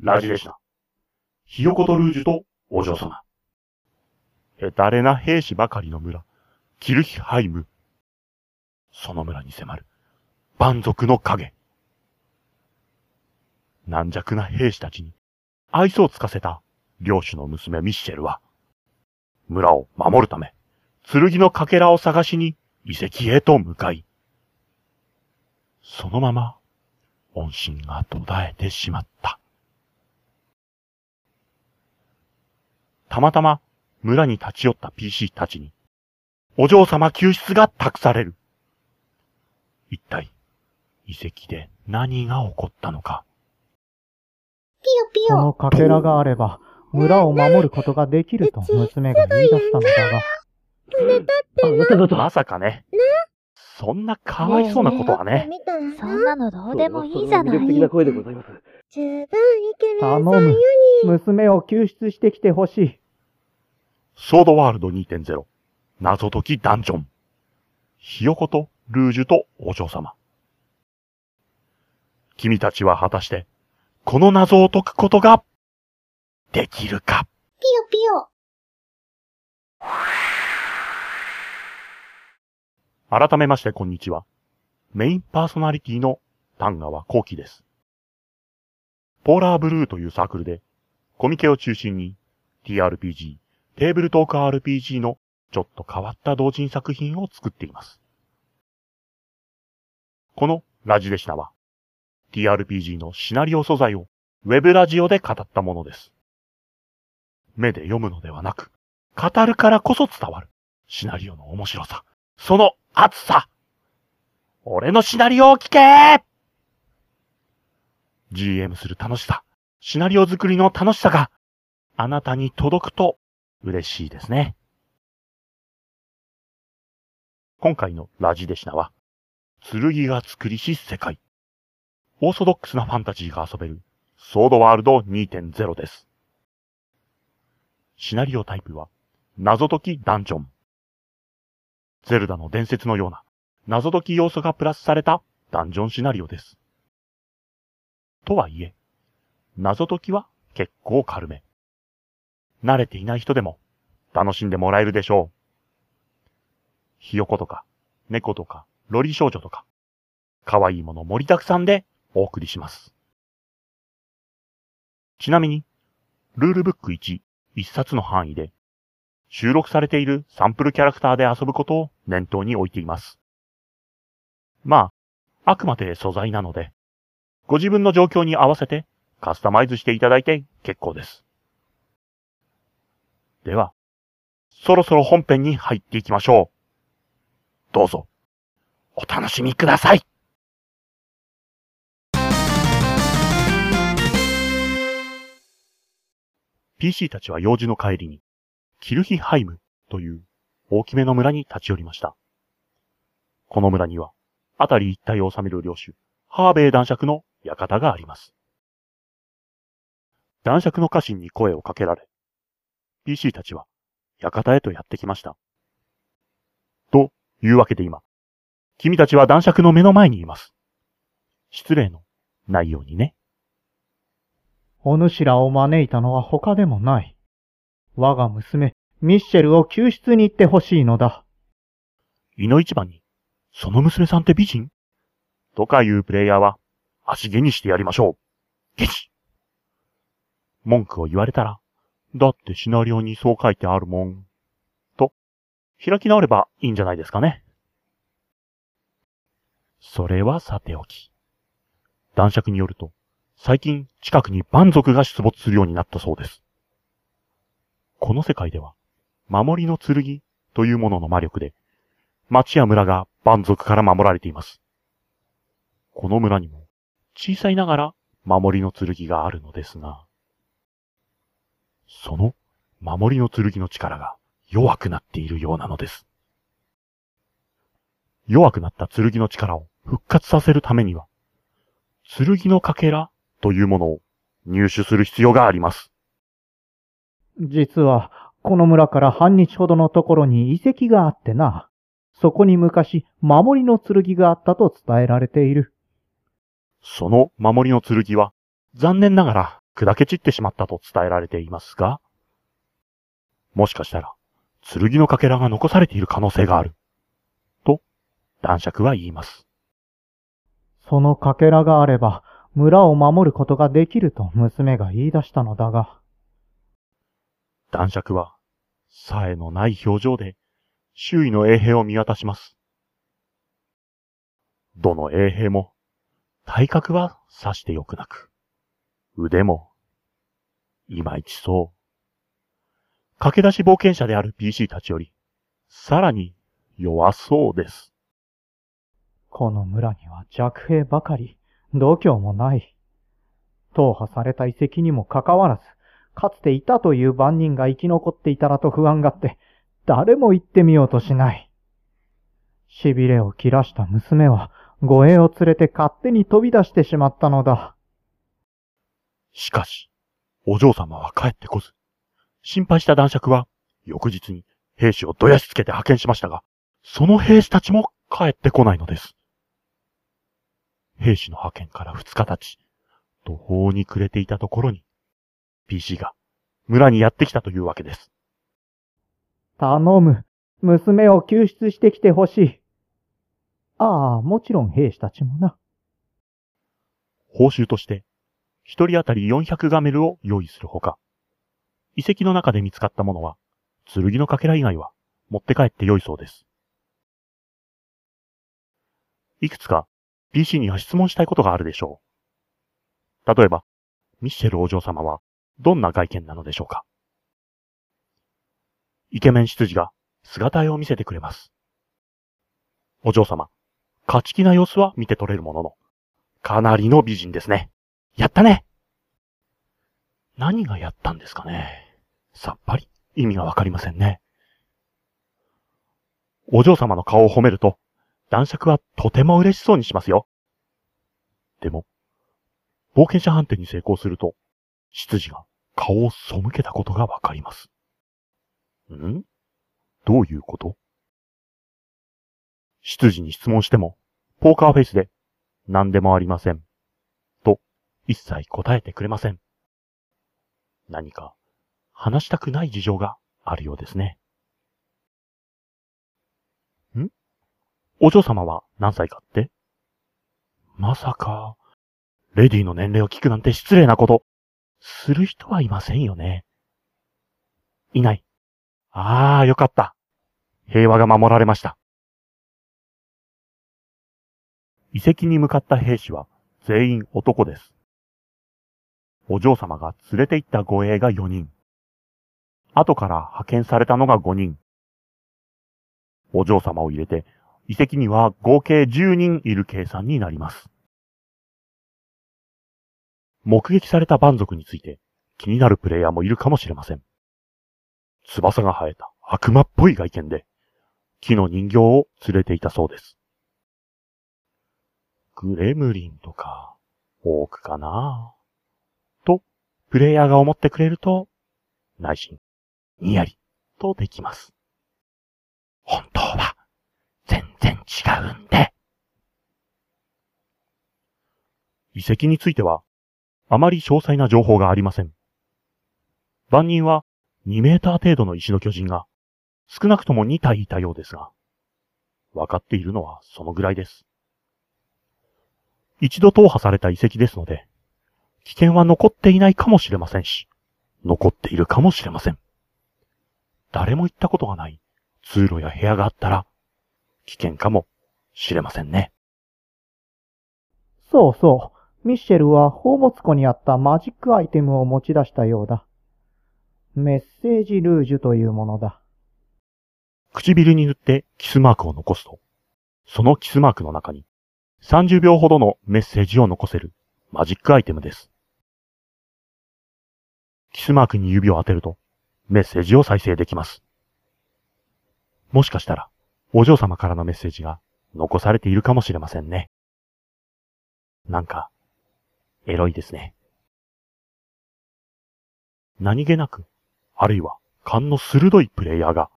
ラジでした。ひよことルージュとお嬢様。へたれな兵士ばかりの村、キルヒハイム。その村に迫る、蛮族の影。軟弱な兵士たちに愛想をつかせた領主の娘ミッシェルは、村を守るため、剣のかけらを探しに遺跡へと向かい、そのまま音信が途絶えてしまった。たまたま村に立ち寄った PC たちに、お嬢様救出が託される。一体、遺跡で何が起こったのか。ピヨピヨ。そのかけらがあれば、村を守ることができると娘が言い出したのだが。まさかね。そんなかわいそうなことはね。そんなのどうでもいいじゃない。的な声でございます。十分イケメン頼む。娘を救出してきてほしい。ソードワールド2.0謎解きダンジョン。ひよこと、ルージュとお嬢様。君たちは果たして、この謎を解くことが、できるか？ピヨピヨ。改めましてこんにちは。メインパーソナリティの丹川幸喜です。ポーラーブルーというサークルで、コミケを中心に TRPG、テーブルトーク RPG のちょっと変わった同人作品を作っています。このラジデシナは TRPG のシナリオ素材をウェブラジオで語ったものです。目で読むのではなく、語るからこそ伝わるシナリオの面白さ、その熱さ。俺のシナリオを聞け !GM する楽しさ、シナリオ作りの楽しさがあなたに届くと嬉しいですね。今回のラジデシナは、剣が作りし世界。オーソドックスなファンタジーが遊べる、ソードワールド2.0です。シナリオタイプは、謎解きダンジョン。ゼルダの伝説のような、謎解き要素がプラスされたダンジョンシナリオです。とはいえ、謎解きは結構軽め。慣れていない人でも楽しんでもらえるでしょう。ひよことか、猫とか、ロリ少女とか、可愛いもの盛りだくさんでお送りします。ちなみに、ルールブック1、一冊の範囲で、収録されているサンプルキャラクターで遊ぶことを念頭に置いています。まあ、あくまで素材なので、ご自分の状況に合わせてカスタマイズしていただいて結構です。では、そろそろ本編に入っていきましょう。どうぞ、お楽しみください。PC たちは用事の帰りに、キルヒハイムという大きめの村に立ち寄りました。この村には、あたり一帯を治める領主、ハーベイ男爵の館があります。男爵の家臣に声をかけられ、PC たちは、館へとやってきました。というわけで今、君たちは男爵の目の前にいます。失礼のないようにね。お主らを招いたのは他でもない。我が娘、ミッシェルを救出に行ってほしいのだ。井の一番に、その娘さんって美人？とかいうプレイヤーは、足毛にしてやりましょう。ゲチ文句を言われたら、だってシナリオにそう書いてあるもん。と、開き直ればいいんじゃないですかね。それはさておき。男爵によると、最近近くに蛮族が出没するようになったそうです。この世界では、守りの剣というものの魔力で、町や村が蛮族から守られています。この村にも、小さいながら守りの剣があるのですが、その守りの剣の力が弱くなっているようなのです。弱くなった剣の力を復活させるためには、剣のかけらというものを入手する必要があります。実は、この村から半日ほどのところに遺跡があってな。そこに昔、守りの剣があったと伝えられている。その守りの剣は、残念ながら砕け散ってしまったと伝えられていますが、もしかしたら、剣のかけらが残されている可能性がある。と、男爵は言います。そのかけらがあれば、村を守ることができると娘が言い出したのだが。男爵は、さえのない表情で、周囲の衛兵を見渡します。どの衛兵も、体格はさしてよくなく、腕も、いまいちそう。駆け出し冒険者である PC たちより、さらに弱そうです。この村には弱兵ばかり、度胸もない。踏破された遺跡にもかかわらず、かつていたという番人が生き残っていたらと不安がって、誰も行ってみようとしない。痺れを切らした娘は、護衛を連れて勝手に飛び出してしまったのだ。しかし、お嬢様は帰ってこず、心配した男爵は、翌日に兵士をどやしつけて派遣しましたが、その兵士たちも帰ってこないのです。兵士の派遣から二日経ち、途方に暮れていたところに、PC が村にやってきたというわけです。頼む。娘を救出してきてほしい。ああ、もちろん兵士たちもな。報酬として、一人当たり400ガメルを用意するほか、遺跡の中で見つかったものは、剣のかけら以外は持って帰って良いそうです。いくつか PC には質問したいことがあるでしょう。例えば、ミッシェルお嬢様はどんな外見なのでしょうかイケメン執事が姿絵を見せてくれます。お嬢様、勝ち気な様子は見て取れるものの、かなりの美人ですね。やったね何がやったんですかねさっぱり意味がわかりませんね。お嬢様の顔を褒めると、男爵はとても嬉しそうにしますよ。でも、冒険者判定に成功すると、執事が顔を背けたことがわかります。ん？どういうこと？執事に質問しても、ポーカーフェイスで、何でもありません。と、一切答えてくれません。何か、話したくない事情があるようですね。ん？お嬢様は何歳かって？まさか、レディの年齢を聞くなんて失礼なこと、する人はいませんよね。いない。ああ、よかった。平和が守られました。遺跡に向かった兵士は全員男です。お嬢様が連れて行った護衛が4人。後から派遣されたのが5人。お嬢様を入れて、遺跡には合計10人いる計算になります。目撃された蛮族について気になるプレイヤーもいるかもしれません。翼が生えた悪魔っぽい外見で、木の人形を連れていたそうです。グレムリンとか、多くかな？と、プレイヤーが思ってくれると、内心、にやり、とできます。本当は、全然違うんで。遺跡については、あまり詳細な情報がありません。万人は2メーター程度の石の巨人が少なくとも2体いたようですが、わかっているのはそのぐらいです。一度踏破された遺跡ですので、危険は残っていないかもしれませんし、残っているかもしれません。誰も行ったことがない通路や部屋があったら、危険かもしれませんね。そうそう。ミッシェルは宝物庫にあったマジックアイテムを持ち出したようだ。メッセージルージュというものだ。唇に塗ってキスマークを残すと、そのキスマークの中に30秒ほどのメッセージを残せるマジックアイテムです。キスマークに指を当てるとメッセージを再生できます。もしかしたら、お嬢様からのメッセージが残されているかもしれませんね。なんか、エロいですね。何気なく、あるいは勘の鋭いプレイヤーが、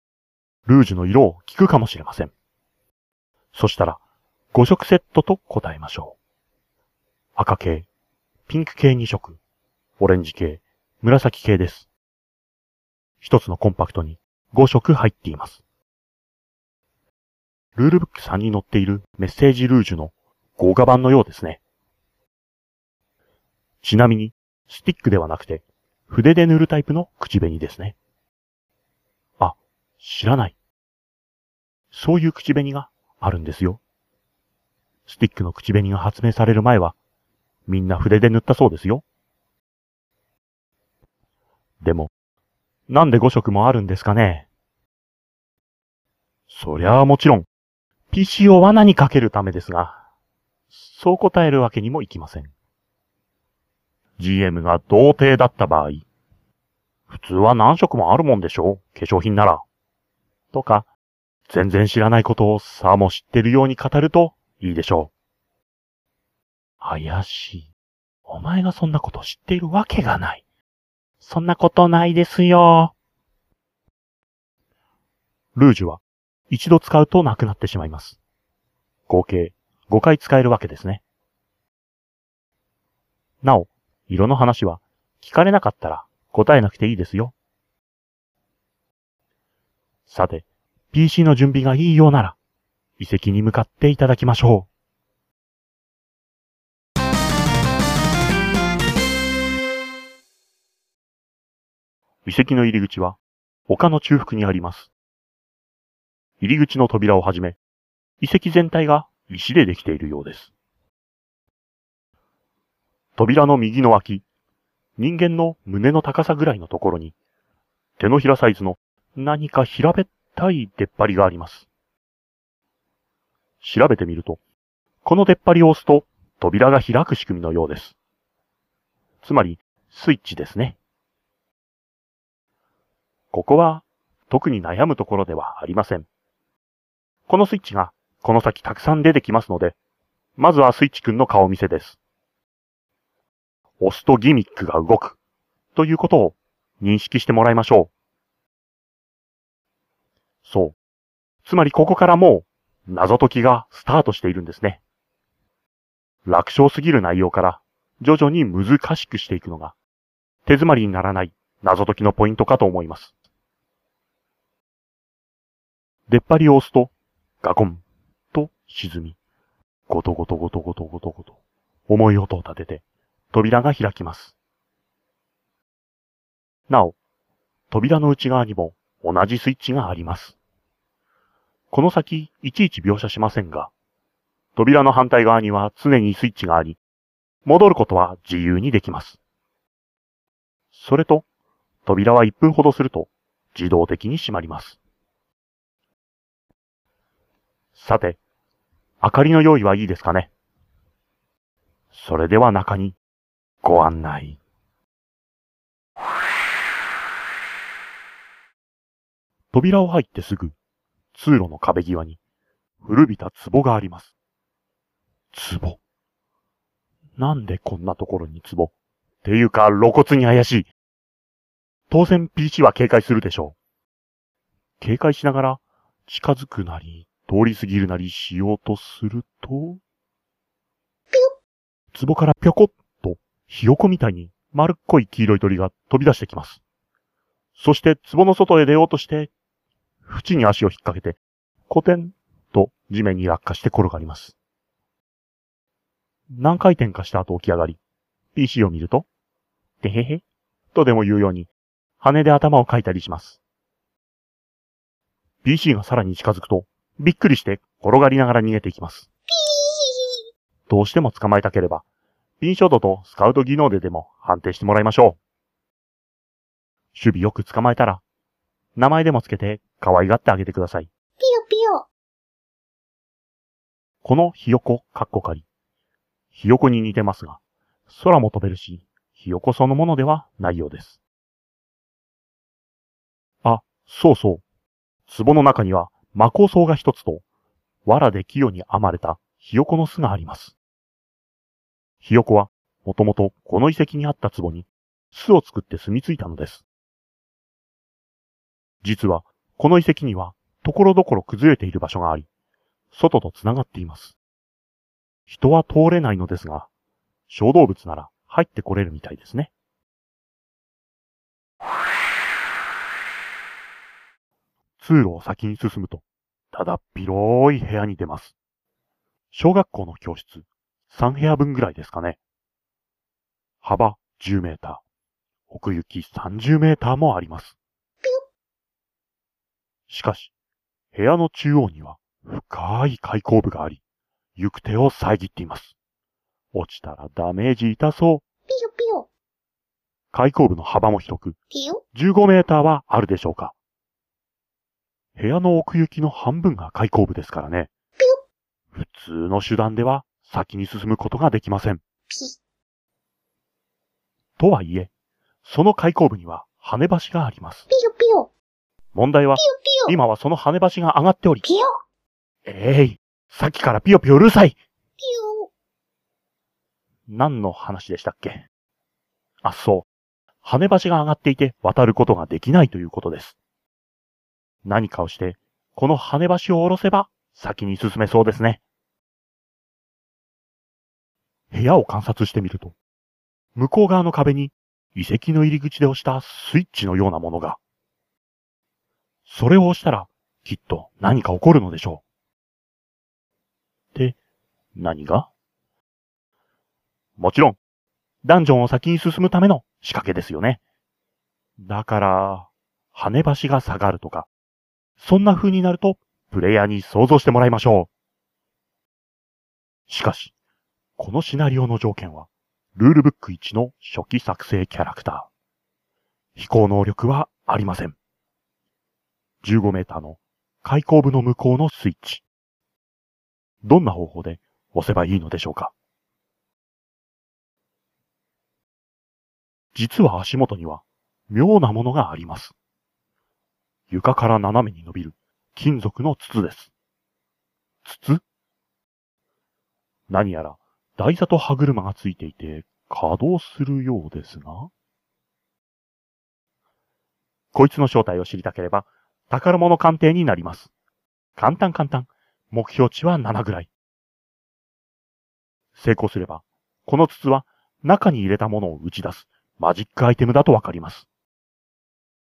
ルージュの色を聞くかもしれません。そしたら、5色セットと答えましょう。赤系、ピンク系2色、オレンジ系、紫系です。一つのコンパクトに5色入っています。ルールブック3に載っているメッセージルージュの豪華版のようですね。ちなみに、スティックではなくて、筆で塗るタイプの口紅ですね。あ、知らない。そういう口紅があるんですよ。スティックの口紅が発明される前は、みんな筆で塗ったそうですよ。でも、なんで5色もあるんですかね？そりゃあもちろん、PC を罠にかけるためですが、そう答えるわけにもいきません。GM が童貞だった場合、普通は何色もあるもんでしょ化粧品なら。とか、全然知らないことをさも知ってるように語るといいでしょう。怪しい。お前がそんなこと知っているわけがない。そんなことないですよ。ルージュは一度使うとなくなってしまいます。合計5回使えるわけですね。なお、色の話は聞かれなかったら答えなくていいですよ。さて、PC の準備がいいようなら、遺跡に向かっていただきましょう。遺跡の入り口は丘の中腹にあります。入り口の扉をはじめ、遺跡全体が石でできているようです。扉の右の脇、人間の胸の高さぐらいのところに、手のひらサイズの何か平べったい出っ張りがあります。調べてみると、この出っ張りを押すと扉が開く仕組みのようです。つまり、スイッチですね。ここは特に悩むところではありません。このスイッチがこの先たくさん出てきますので、まずはスイッチくんの顔見せです。押すとギミックが動くということを認識してもらいましょう。そう。つまりここからもう謎解きがスタートしているんですね。楽勝すぎる内容から徐々に難しくしていくのが手詰まりにならない謎解きのポイントかと思います。出っ張りを押すと、ガコンと沈み、ゴトゴトゴトゴトゴトゴト、重い音を立てて、扉が開きます。なお、扉の内側にも同じスイッチがあります。この先、いちいち描写しませんが、扉の反対側には常にスイッチがあり、戻ることは自由にできます。それと、扉は1分ほどすると自動的に閉まります。さて、明かりの用意はいいですかね？それでは中にご案内。扉を入ってすぐ、通路の壁際に古びた壺があります。壺。なんでこんなところに壺？っていうか露骨に怪しい。当然 PC は警戒するでしょう。警戒しながら近づくなり、通り過ぎるなりしようとすると、壺からぴょこっと、ひよこみたいに丸っこい黄色い鳥が飛び出してきます。そして壺の外へ出ようとして、縁に足を引っ掛けて、コテンと地面に落下して転がります。何回転かした後起き上がり、PC を見ると、てへへ、とでも言うように、羽で頭をかいたりします。PC がさらに近づくと、びっくりして転がりながら逃げていきます。どうしても捕まえたければ、ピンショットとスカウト技能ででも判定してもらいましょう。守備よく捕まえたら、名前でもつけて可愛がってあげてください。ピヨピヨ。このひよこ、かっこかり。ひよこに似てますが、空も飛べるし、ひよこそのものではないようです。あ、そうそう。壺の中には魔法草が一つと、藁で清に編まれたひよこの巣があります。ひよこは、もともとこの遺跡にあった壺に巣を作って住み着いたのです。実は、この遺跡には、ところどころ崩れている場所があり、外と繋がっています。人は通れないのですが、小動物なら入ってこれるみたいですね。通路を先に進むと、ただ広い部屋に出ます。小学校の教室、3部屋分ぐらいですかね。幅10メーター、奥行き30メーターもあります。しかし、部屋の中央には深い開口部があり、行く手を遮っています。落ちたらダメージ痛そう。ピヨピヨ。開口部の幅も広く、ピヨ。15メーターはあるでしょうか。部屋の奥行きの半分が開口部ですからね。普通の手段では先に進むことができません。ピ。とはいえ、その開口部には跳ね橋があります。ピヨピヨ。問題は、ピヨ。今はその跳ね橋が上がっており、ピヨ。えい、さっきからピヨピヨうるさいピヨ。何の話でしたっけ？あ、そう。跳ね橋が上がっていて渡ることができないということです。何かをして、この跳ね橋を下ろせば先に進めそうですね。部屋を観察してみると、向こう側の壁に遺跡の入り口で押したスイッチのようなものが。それを押したら、きっと何か起こるのでしょう。で、何が？もちろん、ダンジョンを先に進むための仕掛けですよね。だから、跳ね橋が下がるとか、そんな風になると、プレイヤーに想像してもらいましょう。しかし、このシナリオの条件は、ルールブック1の初期作成キャラクター。飛行能力はありません。15メーターの開口部の向こうのスイッチ。どんな方法で押せばいいのでしょうか？実は足元には妙なものがあります。床から斜めに伸びる金属の筒です。筒？何やら台座と歯車がついていて稼働するようですがこいつの正体を知りたければ宝物鑑定になります。簡単簡単。目標値は7ぐらい。成功すれば、この筒は中に入れたものを打ち出すマジックアイテムだとわかります。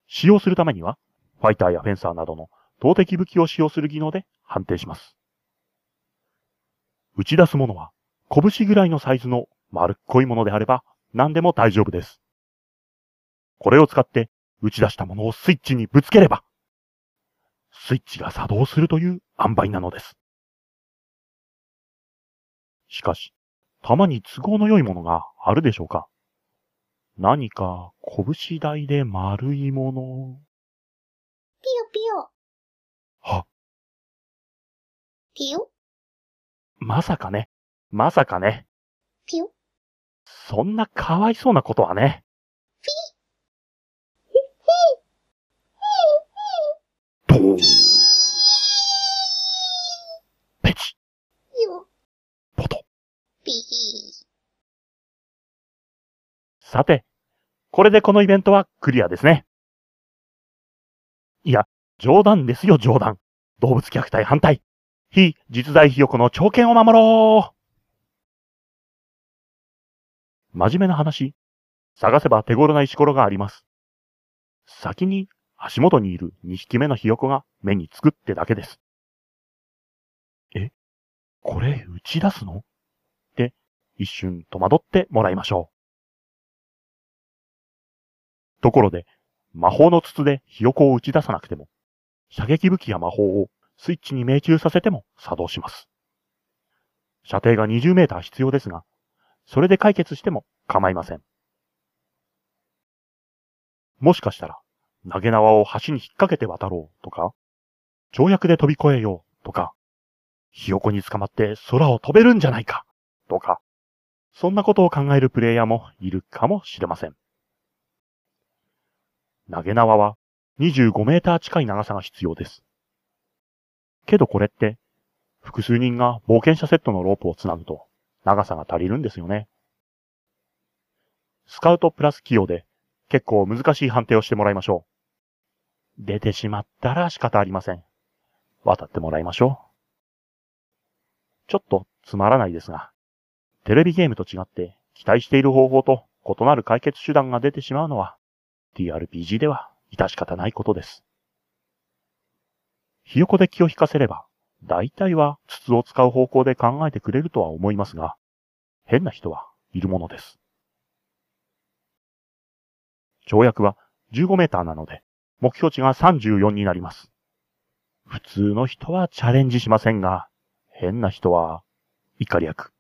使用するためには、ファイターやフェンサーなどの投擲武器を使用する技能で判定します。打ち出すものは、拳ぐらいのサイズの丸っこいものであれば何でも大丈夫です。これを使って打ち出したものをスイッチにぶつければ、スイッチが作動するという塩梅なのです。しかし、たまに都合の良いものがあるでしょうか？何か拳台で丸いもの？ピヨピヨ。は、ピヨ？まさかね。まさかね。ピヨ？そんなかわいそうなことはね。ドーペチヨ。ポトピー。さて、これでこのイベントはクリアですね。いや、冗談ですよ、冗談。動物虐待反対。非実在ひよこの長剣を守ろう真面目な話。探せば手頃な石ころがあります。先に足元にいる2匹目のひよこが目につくってだけです。えこれ打ち出すの？って一瞬戸惑ってもらいましょう。ところで、魔法の筒でひよこを打ち出さなくても、射撃武器や魔法をスイッチに命中させても作動します。射程が20メーター必要ですが、それで解決しても構いません。もしかしたら、投げ縄を橋に引っ掛けて渡ろうとか、跳躍で飛び越えようとか、ひよこに捕まって空を飛べるんじゃないかとか、そんなことを考えるプレイヤーもいるかもしれません。投げ縄は25メーター近い長さが必要です。けどこれって、複数人が冒険者セットのロープをつなぐと長さが足りるんですよね。スカウトプラス起用で結構難しい判定をしてもらいましょう。出てしまったら仕方ありません。渡ってもらいましょう。ちょっとつまらないですが、テレビゲームと違って期待している方法と異なる解決手段が出てしまうのは TRPG では致し方ないことです。ひよこで気を引かせれば、大体は筒を使う方向で考えてくれるとは思いますが、変な人はいるものです。跳躍は15メーターなので、目標値が34になります。普通の人はチャレンジしませんが、変な人は怒り役。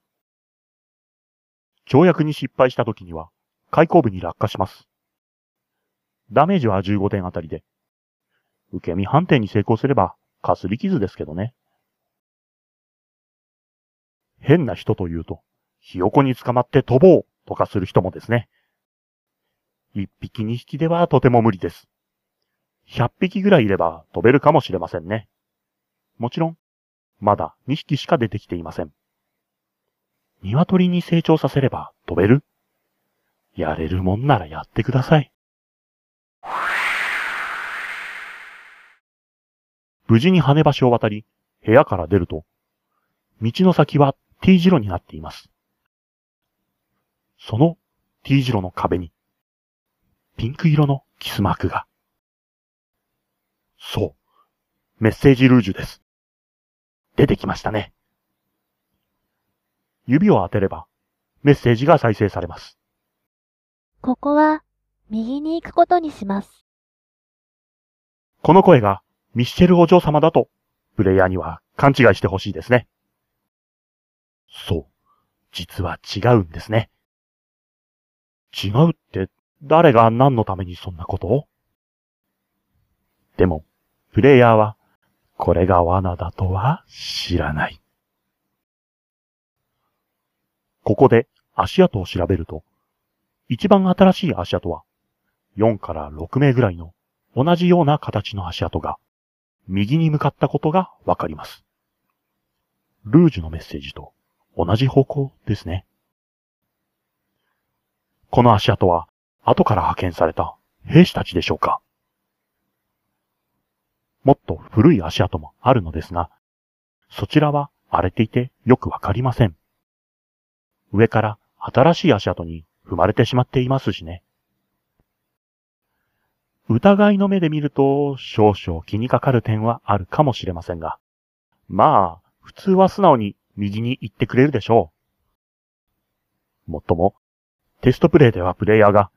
跳躍に失敗した時には、開口部に落下します。ダメージは15点あたりで、受け身判定に成功すれば、かすり傷ですけどね。変な人というと、ひよこに捕まって飛ぼうとかする人もですね。一匹二匹ではとても無理です。百匹ぐらいいれば飛べるかもしれませんね。もちろん、まだ2匹しか出てきていません。鶏に成長させれば飛べる？やれるもんならやってください。無事に羽橋を渡り、部屋から出ると、道の先は T 字路になっています。その T 字路の壁に、ピンク色のキスマークが。そう。メッセージルージュです。出てきましたね。指を当てれば、メッセージが再生されます。ここは、右に行くことにします。この声がミッシェルお嬢様だと、プレイヤーには勘違いしてほしいですね。そう。実は違うんですね。違うって、誰が何のためにそんなことを？でも、プレイヤーは、これが罠だとは知らない。ここで足跡を調べると、一番新しい足跡は、4から6名ぐらいの同じような形の足跡が、右に向かったことがわかります。ルージュのメッセージと同じ方向ですね。この足跡は、後から派遣された兵士たちでしょうかもっと古い足跡もあるのですが、そちらは荒れていてよくわかりません。上から新しい足跡に踏まれてしまっていますしね。疑いの目で見ると少々気にかかる点はあるかもしれませんが、まあ、普通は素直に右に行ってくれるでしょう。もっとも、テストプレイではプレイヤーが、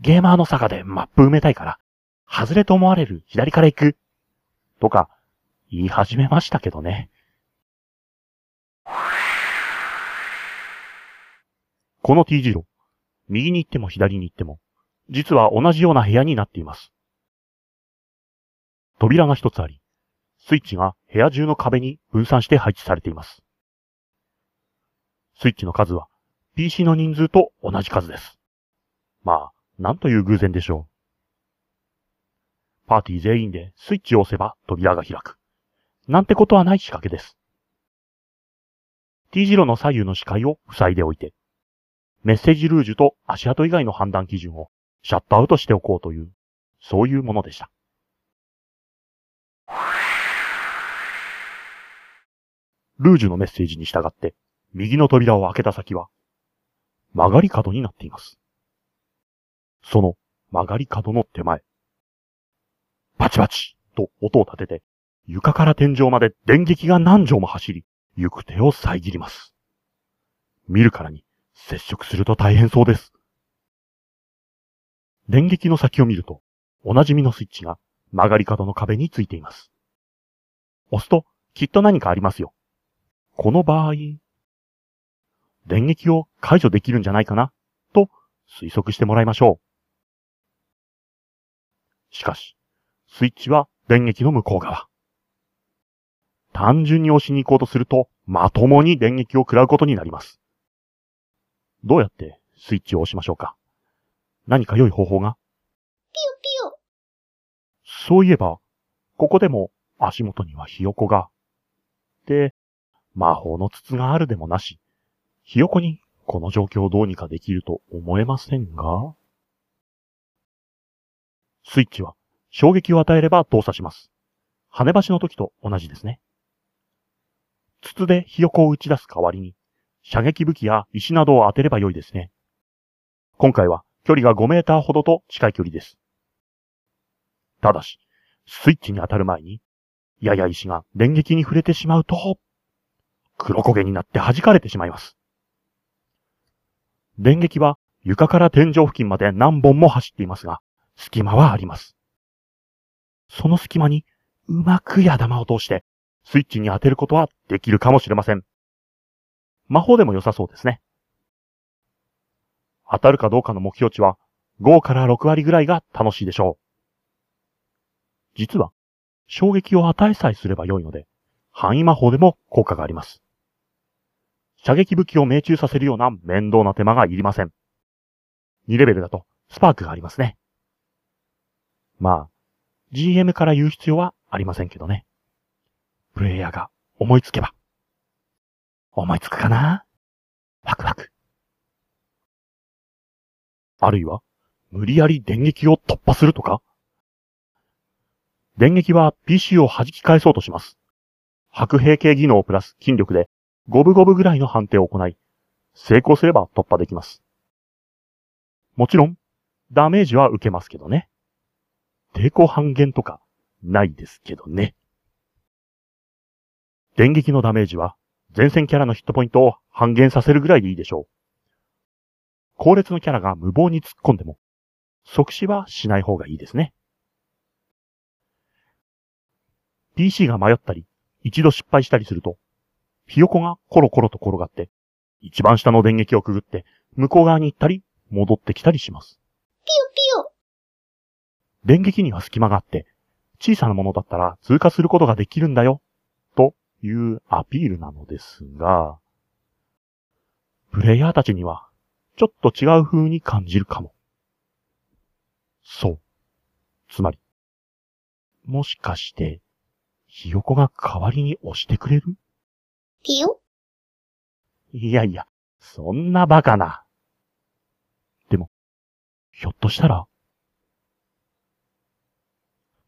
ゲーマーの坂でマップ埋めたいから、外れと思われる左から行く、とか、言い始めましたけどね。この T 字路、右に行っても左に行っても、実は同じような部屋になっています。扉が一つあり、スイッチが部屋中の壁に分散して配置されています。スイッチの数は PC の人数と同じ数です。まあ、なんという偶然でしょう。パーティー全員でスイッチを押せば扉が開く。なんてことはない仕掛けです。T 字路の左右の視界を塞いでおいて、メッセージルージュと足跡以外の判断基準をシャットアウトしておこうという、そういうものでした。ルージュのメッセージに従って、右の扉を開けた先は、曲がり角になっています。その曲がり角の手前、バチバチと音を立てて、床から天井まで電撃が何畳も走り、行く手を遮ります。見るからに接触すると大変そうです。電撃の先を見ると、おなじみのスイッチが曲がり角の壁についています。押すときっと何かありますよ。この場合、電撃を解除できるんじゃないかなと推測してもらいましょう。しかし、スイッチは電撃の向こう側。単純に押しに行こうとすると、まともに電撃を食らうことになります。どうやってスイッチを押しましょうか？何か良い方法が？ピヨピヨ。そういえば、ここでも足元にはひよこが。で、魔法の筒があるでもなし、ひよこにこの状況をどうにかできると思えませんがスイッチは衝撃を与えれば動作します。羽橋の時と同じですね。筒でひよこを打ち出す代わりに、射撃武器や石などを当てれば良いですね。今回は距離が5メーターほどと近い距離です。ただし、スイッチに当たる前に、やや石が電撃に触れてしまうと、黒焦げになって弾かれてしまいます。電撃は床から天井付近まで何本も走っていますが、隙間はあります。その隙間にうまく矢玉を通してスイッチに当てることはできるかもしれません。魔法でも良さそうですね。当たるかどうかの目標値は5から6割ぐらいが楽しいでしょう。実は衝撃を与えさえすれば良いので、範囲魔法でも効果があります。射撃武器を命中させるような面倒な手間がいりません。2レベルだとスパークがありますね。まあ、GM から言う必要はありませんけどね。プレイヤーが思いつけば。思いつくかな？ワクワク。あるいは、無理やり電撃を突破するとか？電撃は PC を弾き返そうとします。白兵系技能プラス筋力で五分五分ぐらいの判定を行い、成功すれば突破できます。もちろん、ダメージは受けますけどね。抵抗半減とか、ないですけどね。電撃のダメージは、前線キャラのヒットポイントを半減させるぐらいでいいでしょう。後列のキャラが無謀に突っ込んでも、即死はしない方がいいですね。PC が迷ったり、一度失敗したりすると、ひよこがコロコロと転がって、一番下の電撃をくぐって、向こう側に行ったり、戻ってきたりします。ピヨピヨ。電撃には隙間があって、小さなものだったら通過することができるんだよ、というアピールなのですが、プレイヤーたちには、ちょっと違う風に感じるかも。そう。つまり、もしかして、ひよこが代わりに押してくれる？ピヨいやいや、そんなバカな。でも、ひょっとしたら、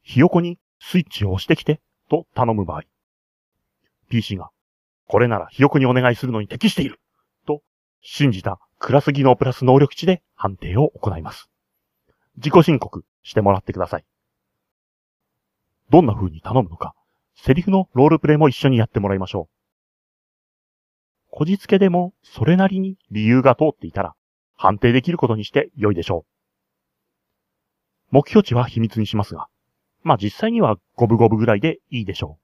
ひよこにスイッチを押してきて、と頼む場合、PC が、これならひよこにお願いするのに適している、と信じたクラス技能プラス能力値で判定を行います。自己申告してもらってください。どんな風に頼むのか、セリフのロールプレイも一緒にやってもらいましょう。こじつけでもそれなりに理由が通っていたら判定できることにして良いでしょう。目標値は秘密にしますが、まあ実際には五分五分ぐらいでいいでしょ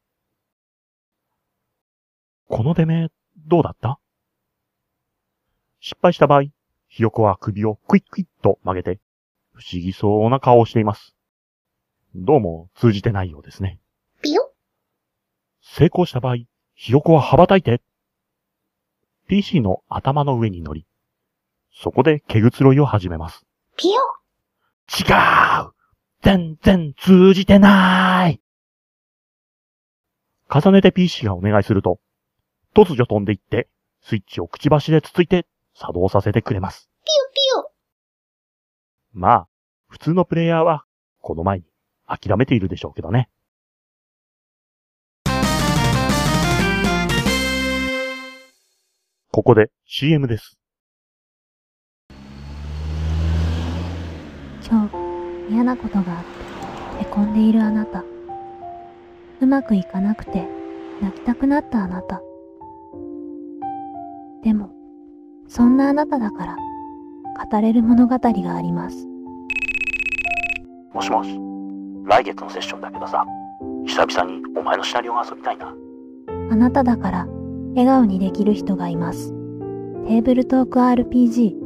う。この出目、どうだった？失敗した場合、ひよこは首をクイックイッと曲げて、不思議そうな顔をしています。どうも通じてないようですね。ピヨ？成功した場合、ひよこは羽ばたいて、PC の頭の上に乗り、そこで毛ぐつろいを始めます。ピヨ？違う全然通じてない重ねて PC がお願いすると、突如飛んでいって、スイッチをくちばしでつついて作動させてくれます。ピヨピヨまあ、普通のプレイヤーは、この前に諦めているでしょうけどね。ここで CM です。今日、嫌なことがあって、へこんでいるあなた。うまくいかなくて、泣きたくなったあなた。でも、そんなあなただから、語れる物語があります。もしもし、来月のセッションだけどさ、久々にお前のシナリオが遊びたいな。あなただから、笑顔にできる人がいます。テーブルトーク RPG